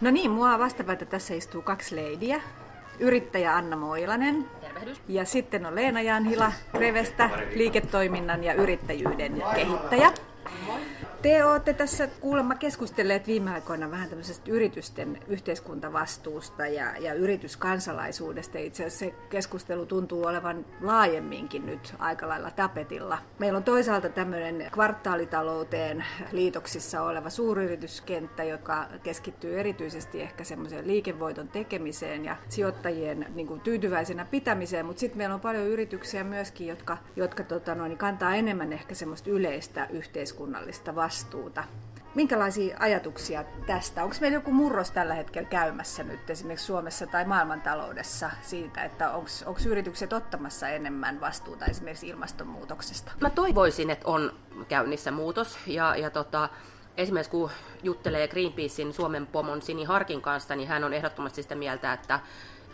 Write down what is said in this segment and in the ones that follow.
No niin, mua vastapäätä tässä istuu kaksi leidiä. Yrittäjä Anna Moilanen. Tervehdys. Ja sitten on Leena Janhila Revestä, liiketoiminnan ja yrittäjyyden kehittäjä. Te olette tässä kuulemma keskustelleet viime aikoina vähän tämmöisestä yritysten yhteiskuntavastuusta ja, ja yrityskansalaisuudesta. Itse asiassa se keskustelu tuntuu olevan laajemminkin nyt aika lailla tapetilla. Meillä on toisaalta tämmöinen kvartaalitalouteen liitoksissa oleva suuryrityskenttä, joka keskittyy erityisesti ehkä semmoiseen liikevoiton tekemiseen ja sijoittajien niin kuin, tyytyväisenä pitämiseen, mutta sitten meillä on paljon yrityksiä myöskin, jotka, jotka tota, noin, kantaa enemmän ehkä semmoista yleistä yhteiskunnallista vastuuta. Minkälaisia ajatuksia tästä? Onko meillä joku murros tällä hetkellä käymässä nyt esimerkiksi Suomessa tai maailmantaloudessa siitä, että onko yritykset ottamassa enemmän vastuuta esimerkiksi ilmastonmuutoksesta? Mä toivoisin, että on käynnissä muutos ja, ja tota, esimerkiksi kun juttelee Greenpeacein Suomen pomon Sini Harkin kanssa, niin hän on ehdottomasti sitä mieltä, että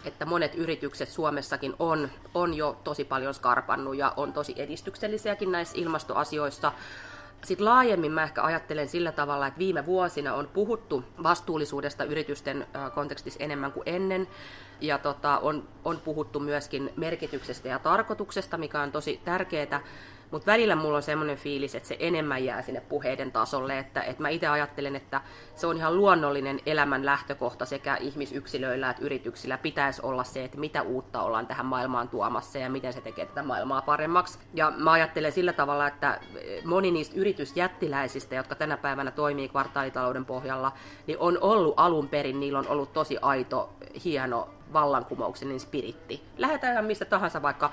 että monet yritykset Suomessakin on, on jo tosi paljon skarpannut ja on tosi edistyksellisiäkin näissä ilmastoasioissa. Sitten laajemmin mä ehkä ajattelen sillä tavalla, että viime vuosina on puhuttu vastuullisuudesta yritysten kontekstissa enemmän kuin ennen. Ja tota, on, on puhuttu myöskin merkityksestä ja tarkoituksesta, mikä on tosi tärkeää. Mutta välillä mulla on semmoinen fiilis, että se enemmän jää sinne puheiden tasolle, että, että mä itse ajattelen, että se on ihan luonnollinen elämän lähtökohta sekä ihmisyksilöillä että yrityksillä pitäisi olla se, että mitä uutta ollaan tähän maailmaan tuomassa ja miten se tekee tätä maailmaa paremmaksi. Ja mä ajattelen sillä tavalla, että moni niistä yritysjättiläisistä, jotka tänä päivänä toimii kvartaalitalouden pohjalla, niin on ollut alun perin, niillä on ollut tosi aito, hieno vallankumouksellinen spiritti. Lähdetään ihan mistä tahansa vaikka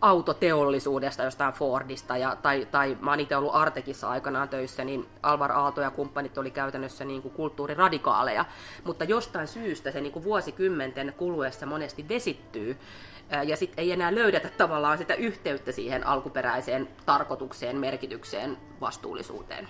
autoteollisuudesta, jostain Fordista, ja, tai, tai mä oon itse ollut Artekissa aikanaan töissä, niin Alvar Aalto ja kumppanit oli käytännössä niin kuin kulttuuriradikaaleja, mutta jostain syystä se niin kuin vuosikymmenten kuluessa monesti vesittyy, ja sitten ei enää löydetä tavallaan sitä yhteyttä siihen alkuperäiseen tarkoitukseen, merkitykseen, vastuullisuuteen.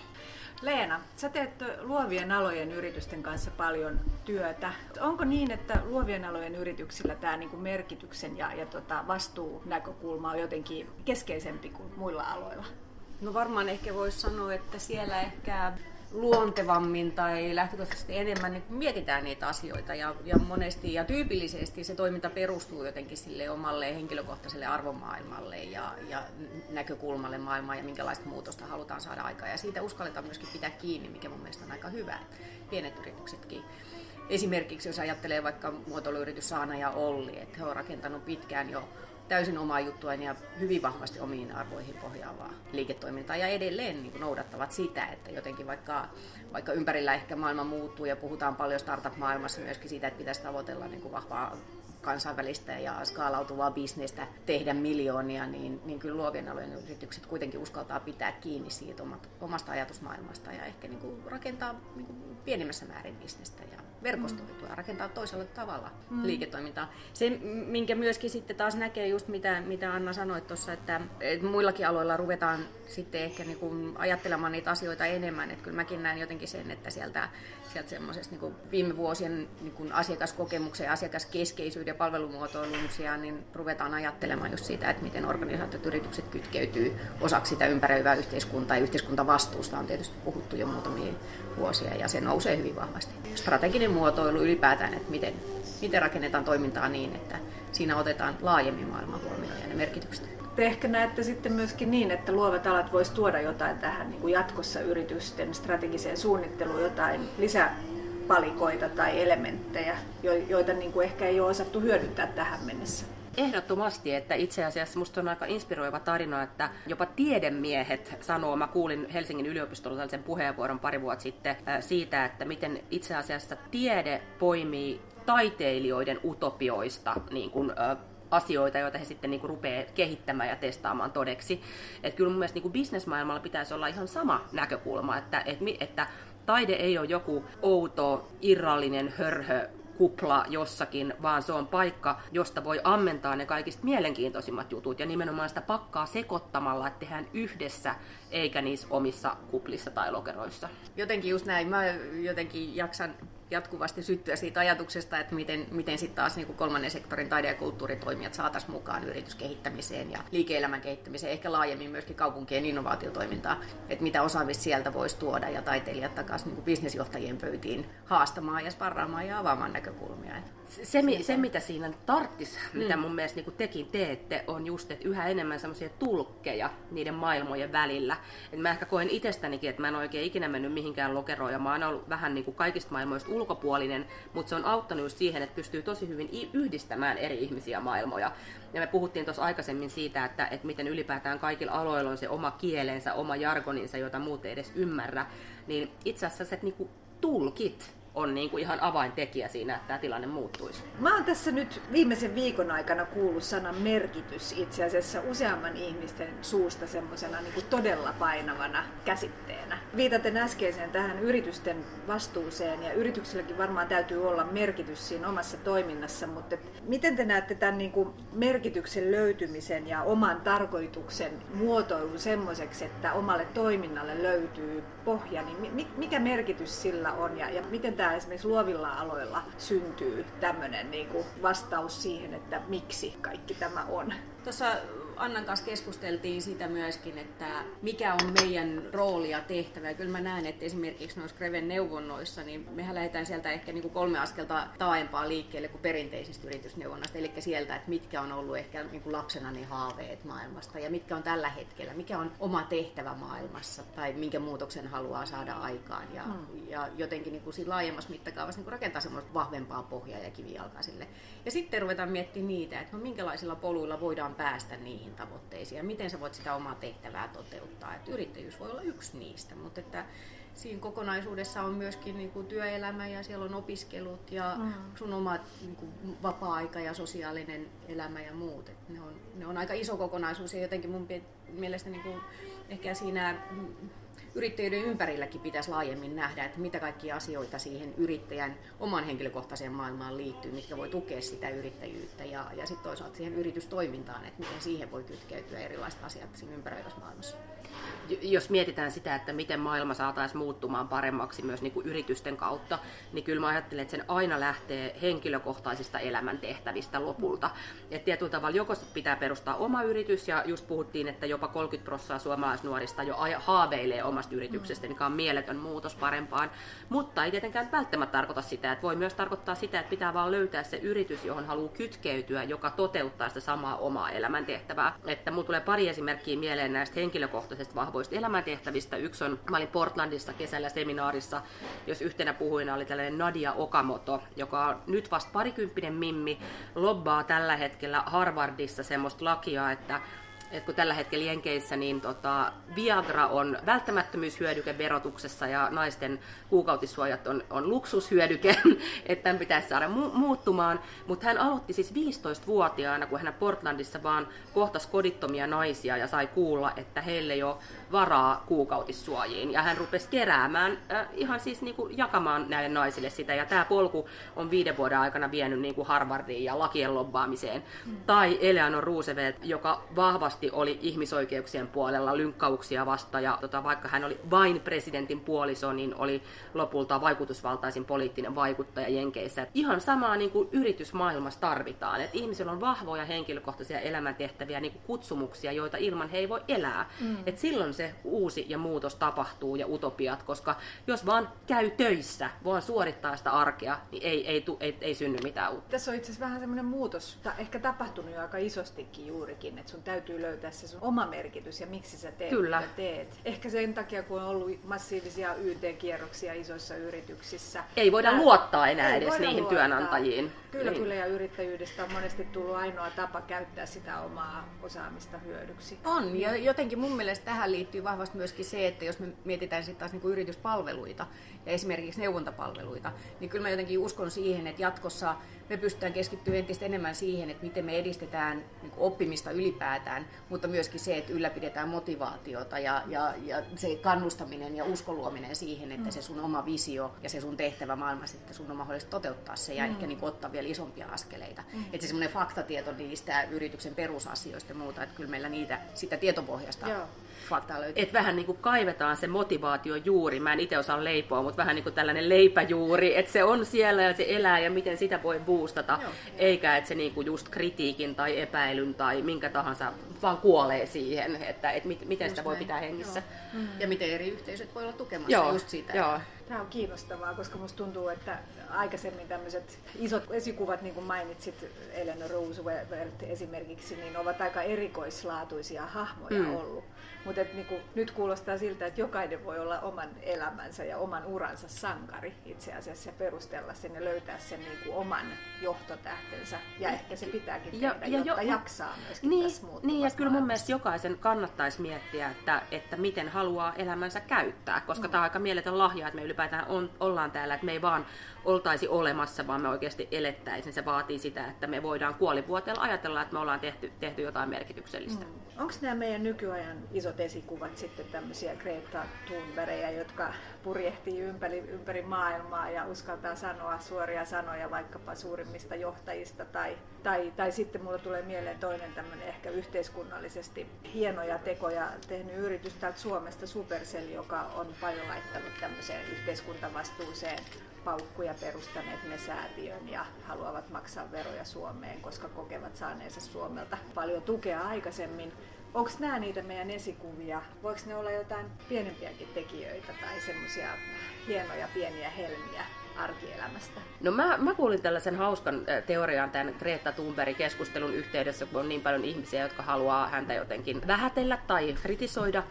Leena, sä teet luovien alojen yritysten kanssa paljon työtä. Onko niin, että luovien alojen yrityksillä tämä niinku merkityksen ja, ja tota vastuunäkökulma on jotenkin keskeisempi kuin muilla aloilla? No varmaan ehkä voisi sanoa, että siellä ehkä luontevammin tai lähtökohtaisesti enemmän niin mietitään niitä asioita ja, ja monesti ja tyypillisesti se toiminta perustuu jotenkin sille omalle henkilökohtaiselle arvomaailmalle ja, ja näkökulmalle maailmaan ja minkälaista muutosta halutaan saada aikaan ja siitä uskalletaan myöskin pitää kiinni, mikä mun mielestä on aika hyvä, pienet yrityksetkin. Esimerkiksi jos ajattelee vaikka muotoiluyritys Saana ja Olli, että he on rakentanut pitkään jo täysin omaa juttuaan ja hyvin vahvasti omiin arvoihin pohjaavaa liiketoimintaa ja edelleen niin kuin noudattavat sitä, että jotenkin vaikka, vaikka ympärillä ehkä maailma muuttuu ja puhutaan paljon startup-maailmassa myöskin siitä, että pitäisi tavoitella niin kuin vahvaa kansainvälistä ja skaalautuvaa bisnestä tehdä miljoonia, niin, niin kyllä luovien alojen yritykset kuitenkin uskaltaa pitää kiinni siitä omasta ajatusmaailmasta ja ehkä niin kuin rakentaa niin kuin pienemmässä määrin bisnestä ja verkostoitua ja rakentaa toisella tavalla mm. liiketoimintaa. Se, minkä myöskin sitten taas näkee just mitä, mitä Anna sanoi tuossa, että, että muillakin aloilla ruvetaan sitten ehkä niin kuin ajattelemaan niitä asioita enemmän. Että kyllä mäkin näen jotenkin sen, että sieltä, sieltä semmoisesta niin viime vuosien niin kuin asiakaskokemuksen ja asiakaskeskeisyyden ja palvelumuotoilun sijaan, niin ruvetaan ajattelemaan just siitä, että miten organisaatiot yritykset kytkeytyy osaksi sitä ympäröivää yhteiskuntaa ja yhteiskuntavastuusta on tietysti puhuttu jo muutamia vuosia ja se nousee hyvin vahvasti. Strateginen muotoilu ylipäätään, että miten, miten rakennetaan toimintaa niin, että siinä otetaan laajemmin maailman huomioon ja ne merkitykset. Te ehkä näette sitten myöskin niin, että luovat alat voisi tuoda jotain tähän niin kuin jatkossa yritysten strategiseen suunnitteluun, jotain lisäpalikoita tai elementtejä, joita niin kuin ehkä ei ole osattu hyödyntää tähän mennessä. Ehdottomasti, että itse asiassa musta on aika inspiroiva tarina, että jopa tiedemiehet sanoo, mä kuulin Helsingin yliopistolla tällaisen puheenvuoron pari vuotta sitten äh, siitä, että miten itse asiassa tiede poimii taiteilijoiden utopioista niin kuin, äh, asioita, joita he sitten niin kuin rupeaa kehittämään ja testaamaan todeksi. Että kyllä mun mielestä niin kuin bisnesmaailmalla pitäisi olla ihan sama näkökulma, että, että, että taide ei ole joku outo, irrallinen hörhö kupla jossakin, vaan se on paikka, josta voi ammentaa ne kaikista mielenkiintoisimmat jutut ja nimenomaan sitä pakkaa sekoittamalla, että tehdään yhdessä eikä niissä omissa kuplissa tai lokeroissa. Jotenkin just näin. Mä jotenkin jaksan jatkuvasti syttyä siitä ajatuksesta, että miten, miten sitten taas niin kolmannen sektorin taide- ja kulttuuritoimijat saataisiin mukaan yrityskehittämiseen ja liike-elämän kehittämiseen, ehkä laajemmin myöskin kaupunkien innovaatiotoimintaa, että mitä osaamista sieltä voisi tuoda ja taiteilijat takaisin niin bisnesjohtajien pöytiin haastamaan ja sparraamaan ja avaamaan näkökulmia. Se, se, se mitä siinä tarttis, mm. mitä mun mielestä niin tekin teette, on just, että yhä enemmän semmoisia tulkkeja niiden maailmojen välillä. Et mä ehkä koen itsestänikin, että mä en oikein ikinä mennyt mihinkään lokeroon ja mä oon ollut vähän niin kuin kaikista maailmoista ulkopuolinen, mutta se on auttanut just siihen, että pystyy tosi hyvin yhdistämään eri ihmisiä maailmoja. Ja me puhuttiin tuossa aikaisemmin siitä, että, että miten ylipäätään kaikilla aloilla on se oma kielensä, oma jargoninsa, jota muut ei edes ymmärrä. Niin itse asiassa se, että niin tulkit on niin kuin ihan avaintekijä siinä, että tämä tilanne muuttuisi. Mä oon tässä nyt viimeisen viikon aikana kuullut sanan merkitys itse asiassa useamman ihmisten suusta semmoisena niin todella painavana käsitteenä. Viitaten äskeiseen tähän yritysten vastuuseen ja yrityksilläkin varmaan täytyy olla merkitys siinä omassa toiminnassa, mutta miten te näette tämän niin kuin merkityksen löytymisen ja oman tarkoituksen muotoilun semmoiseksi, että omalle toiminnalle löytyy pohja, niin mikä merkitys sillä on ja, ja miten tämä esimerkiksi luovilla aloilla syntyy tämmöinen niin kuin vastaus siihen, että miksi kaikki tämä on? Tuossa Annan kanssa keskusteltiin sitä myöskin, että mikä on meidän rooli ja tehtävä. Ja kyllä mä näen, että esimerkiksi noissa Greven neuvonnoissa, niin mehän lähdetään sieltä ehkä niin kuin kolme askelta taaempaa liikkeelle kuin perinteisistä yritysneuvonnasta. Eli sieltä, että mitkä on ollut ehkä niin kuin lapsena ne haaveet maailmasta ja mitkä on tällä hetkellä, mikä on oma tehtävä maailmassa tai minkä muutoksen haluaa saada aikaan. Ja, hmm. ja jotenkin niin kuin siinä laajemmassa mittakaavassa niin kuin rakentaa semmoista vahvempaa pohjaa ja kivijalkaa sille. Ja sitten ruvetaan miettimään niitä, että no minkälaisilla poluilla voidaan päästä niihin niihin tavoitteisiin ja miten sä voit sitä omaa tehtävää toteuttaa. Et yrittäjyys voi olla yksi niistä, mutta että siinä kokonaisuudessa on myöskin niin kuin työelämä ja siellä on opiskelut ja mm. sun oma niin kuin vapaa-aika ja sosiaalinen elämä ja muut. Et ne, on, ne on aika iso kokonaisuus ja jotenkin mun mielestä niin kuin ehkä siinä yrittäjyyden ympärilläkin pitäisi laajemmin nähdä, että mitä kaikkia asioita siihen yrittäjän oman henkilökohtaiseen maailmaan liittyy, mitkä voi tukea sitä yrittäjyyttä ja, ja sitten toisaalta siihen yritystoimintaan, että miten siihen voi kytkeytyä erilaiset asiat siinä ympäröivässä maailmassa jos mietitään sitä, että miten maailma saataisiin muuttumaan paremmaksi myös niin kuin yritysten kautta, niin kyllä mä ajattelen, että sen aina lähtee henkilökohtaisista elämäntehtävistä lopulta. Et tietyllä tavalla joko pitää perustaa oma yritys, ja just puhuttiin, että jopa 30 prosenttia suomalaisnuorista jo haaveilee omasta yrityksestä, mikä on mieletön muutos parempaan. Mutta ei tietenkään välttämättä tarkoita sitä, että voi myös tarkoittaa sitä, että pitää vaan löytää se yritys, johon haluaa kytkeytyä, joka toteuttaa sitä samaa omaa elämäntehtävää. Että mulla tulee pari esimerkkiä mieleen näistä henkilökohtaisista vahvoista elämäntehtävistä. Yksi on, mä olin Portlandissa kesällä seminaarissa, jos yhtenä puhuina oli tällainen Nadia Okamoto, joka on nyt vasta parikymppinen mimmi, lobbaa tällä hetkellä Harvardissa semmoista lakia, että et kun tällä hetkellä Jenkeissä niin tota, Viagra on välttämättömyyshyödyke verotuksessa ja naisten kuukautissuojat on, on luksushyödyke, että tämän pitäisi saada mu- muuttumaan. Mutta hän aloitti siis 15-vuotiaana, kun hän Portlandissa vaan kohtasi kodittomia naisia ja sai kuulla, että heille jo varaa kuukautissuojiin. Ja hän rupesi keräämään, äh, ihan siis niin kuin jakamaan näille naisille sitä. Ja tämä polku on viiden vuoden aikana vienyt niin kuin Harvardiin ja lakien lobbaamiseen. Mm. Tai Eleanor Roosevelt, joka vahvasti oli ihmisoikeuksien puolella lynkkauksia vasta. Ja tota, vaikka hän oli vain presidentin puoliso, niin oli lopulta vaikutusvaltaisin poliittinen vaikuttaja Jenkeissä. Ihan samaa niin kuin yritysmaailmassa tarvitaan. Että ihmisillä on vahvoja henkilökohtaisia elämäntehtäviä, niin kuin kutsumuksia, joita ilman he ei voi elää. Mm. Et silloin se uusi ja muutos tapahtuu ja utopiat, koska jos vaan käy töissä, vaan suorittaa sitä arkea, niin ei, ei, tu, ei, ei synny mitään uutta. Tässä on itse asiassa vähän semmoinen muutos, ehkä tapahtunut jo aika isostikin juurikin, että sun täytyy löytää se sun oma merkitys ja miksi sä teet Kyllä. mitä teet. Ehkä sen takia, kun on ollut massiivisia YT-kierroksia isoissa yrityksissä. Ei voida Tää, luottaa enää edes niihin luottaa. työnantajiin. Kyllä, niin. kyllä, ja yrittäjyydestä on monesti tullut ainoa tapa käyttää sitä omaa osaamista hyödyksi. On, ja jotenkin mun mielestä tähän liittyy liittyy vahvasti myöskin se, että jos me mietitään sitten taas niin kuin yrityspalveluita ja esimerkiksi neuvontapalveluita, niin kyllä mä jotenkin uskon siihen, että jatkossa me pystytään keskittymään entistä enemmän siihen, että miten me edistetään niin oppimista ylipäätään, mutta myöskin se, että ylläpidetään motivaatiota ja, ja, ja se kannustaminen ja uskoluominen siihen, että mm. se sun oma visio ja se sun tehtävä maailmassa, että sun on mahdollista toteuttaa se ja mm. ehkä niin ottaa vielä vielä isompia askeleita. Mm. Että se semmoinen faktatieto niistä yrityksen perusasioista ja muuta, että kyllä meillä niitä, sitä tietopohjasta Joo. Faktaa löytyy. Et vähän niin kuin kaivetaan se motivaatio juuri, mä en itse osaa leipoa, mutta vähän niin kuin tällainen leipäjuuri, että se on siellä ja se elää ja miten sitä voi boostata, Joo. eikä että se niin kuin just kritiikin tai epäilyn tai minkä tahansa vaan kuolee siihen, että, että miten just sitä voi pitää hengissä. Joo. Mm. Ja miten eri yhteisöt voi olla tukemassa Joo. just siitä. Joo. Tämä on kiinnostavaa, koska musta tuntuu, että aikaisemmin tämmöiset isot esikuvat, niin kuin mainitsit Eleanor Roosevelt esimerkiksi, niin ovat aika erikoislaatuisia hahmoja mm. ollut. Mutta niinku, nyt kuulostaa siltä, että jokainen voi olla oman elämänsä ja oman uransa sankari itse asiassa ja perustella sen ja löytää sen niinku oman johtotähtensä. Ja ehkä se pitääkin ja, tehdä, ja jotta jo, jaksaa myöskin niin, tässä Niin, ja kyllä mun mielestä jokaisen kannattaisi miettiä, että, että miten haluaa elämänsä käyttää, koska mm. tämä on aika mieletön lahja, että me ylipäätään on, ollaan täällä, että me ei vaan oltaisi olemassa, vaan me oikeasti elettäisiin. Se vaatii sitä, että me voidaan kuolivuoteella ajatella, että me ollaan tehty, tehty jotain merkityksellistä. Mm. Onko nämä meidän nykyajan isot esikuvat sitten tämmöisiä Greta Thunbergejä, jotka purjehtii ympäri, ympäri maailmaa ja uskaltaa sanoa suoria sanoja vaikkapa suurimmista johtajista tai, tai, tai sitten mulla tulee mieleen toinen tämmöinen ehkä yhteiskunnallisesti hienoja tekoja tehnyt yritys täältä Suomesta Supercell, joka on paljon laittanut tämmöiseen yhteiskuntavastuuseen paukkuja perustaneet ne säätiön ja haluavat maksaa veroja Suomeen, koska kokevat saaneensa Suomelta paljon tukea aikaisemmin. Onko nämä niitä meidän esikuvia? Voiko ne olla jotain pienempiäkin tekijöitä tai semmoisia hienoja pieniä helmiä arkielämästä? No mä, mä kuulin tällaisen hauskan teorian tämän Greta Thunbergin keskustelun yhteydessä, kun on niin paljon ihmisiä, jotka haluaa häntä jotenkin vähätellä tai kritisoida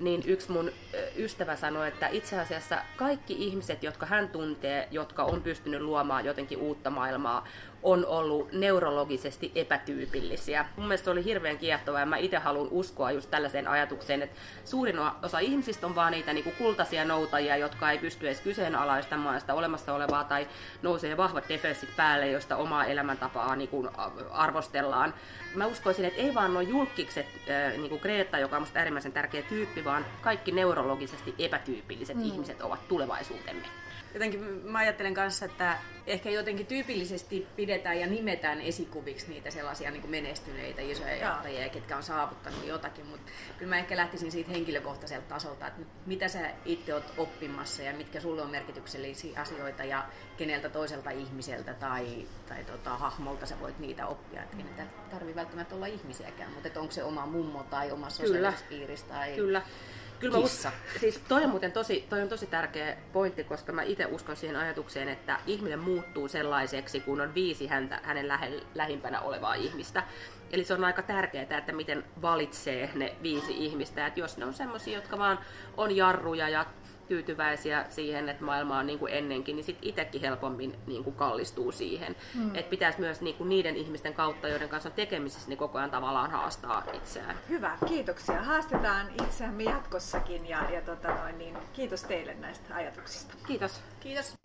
niin yksi mun ystävä sanoi, että itse asiassa kaikki ihmiset, jotka hän tuntee, jotka on pystynyt luomaan jotenkin uutta maailmaa, on ollut neurologisesti epätyypillisiä. Mun mielestä se oli hirveän kiehtovaa ja mä itse haluan uskoa just tällaiseen ajatukseen, että suurin osa ihmisistä on vaan niitä niinku kultaisia noutajia, jotka ei pysty edes kyseenalaistamaan sitä olemassa olevaa tai nousee vahvat defenssit päälle, josta omaa elämäntapaa niinku arvostellaan. Mä uskoisin, että ei vaan nuo julkikset, niin kuin Greta, joka on musta äärimmäisen tärkeä tyyppi, vaan kaikki neurologisesti epätyypilliset mm. ihmiset ovat tulevaisuutemme jotenkin mä ajattelen kanssa, että ehkä jotenkin tyypillisesti pidetään ja nimetään esikuviksi niitä sellaisia niin kuin menestyneitä isoja johtajia, ketkä on saavuttanut jotakin, mutta kyllä mä ehkä lähtisin siitä henkilökohtaiselta tasolta, että mitä sä itse oot oppimassa ja mitkä sulle on merkityksellisiä asioita ja keneltä toiselta ihmiseltä tai, tai tota, hahmolta sä voit niitä oppia. Että ei niitä tarvitse välttämättä olla ihmisiäkään, mutta onko se oma mummo tai oma sosiaalispiiri tai... Kyllä. Kyllä kissa. siis toi on muuten tosi, toi on tosi tärkeä pointti, koska mä itse uskon siihen ajatukseen, että ihminen muuttuu sellaiseksi, kun on viisi häntä, hänen lähe, lähimpänä olevaa ihmistä. Eli se on aika tärkeää, että miten valitsee ne viisi ihmistä. Että jos ne on semmoisia, jotka vaan on jarruja ja tyytyväisiä siihen, että maailma on niin kuin ennenkin, niin sitten itsekin helpommin niin kuin kallistuu siihen. Mm. Että pitäisi myös niin kuin niiden ihmisten kautta, joiden kanssa on tekemisissä, niin koko ajan tavallaan haastaa itseään. Hyvä, kiitoksia. Haastetaan itseämme jatkossakin ja, ja tota noin, niin kiitos teille näistä ajatuksista. Kiitos. Kiitos.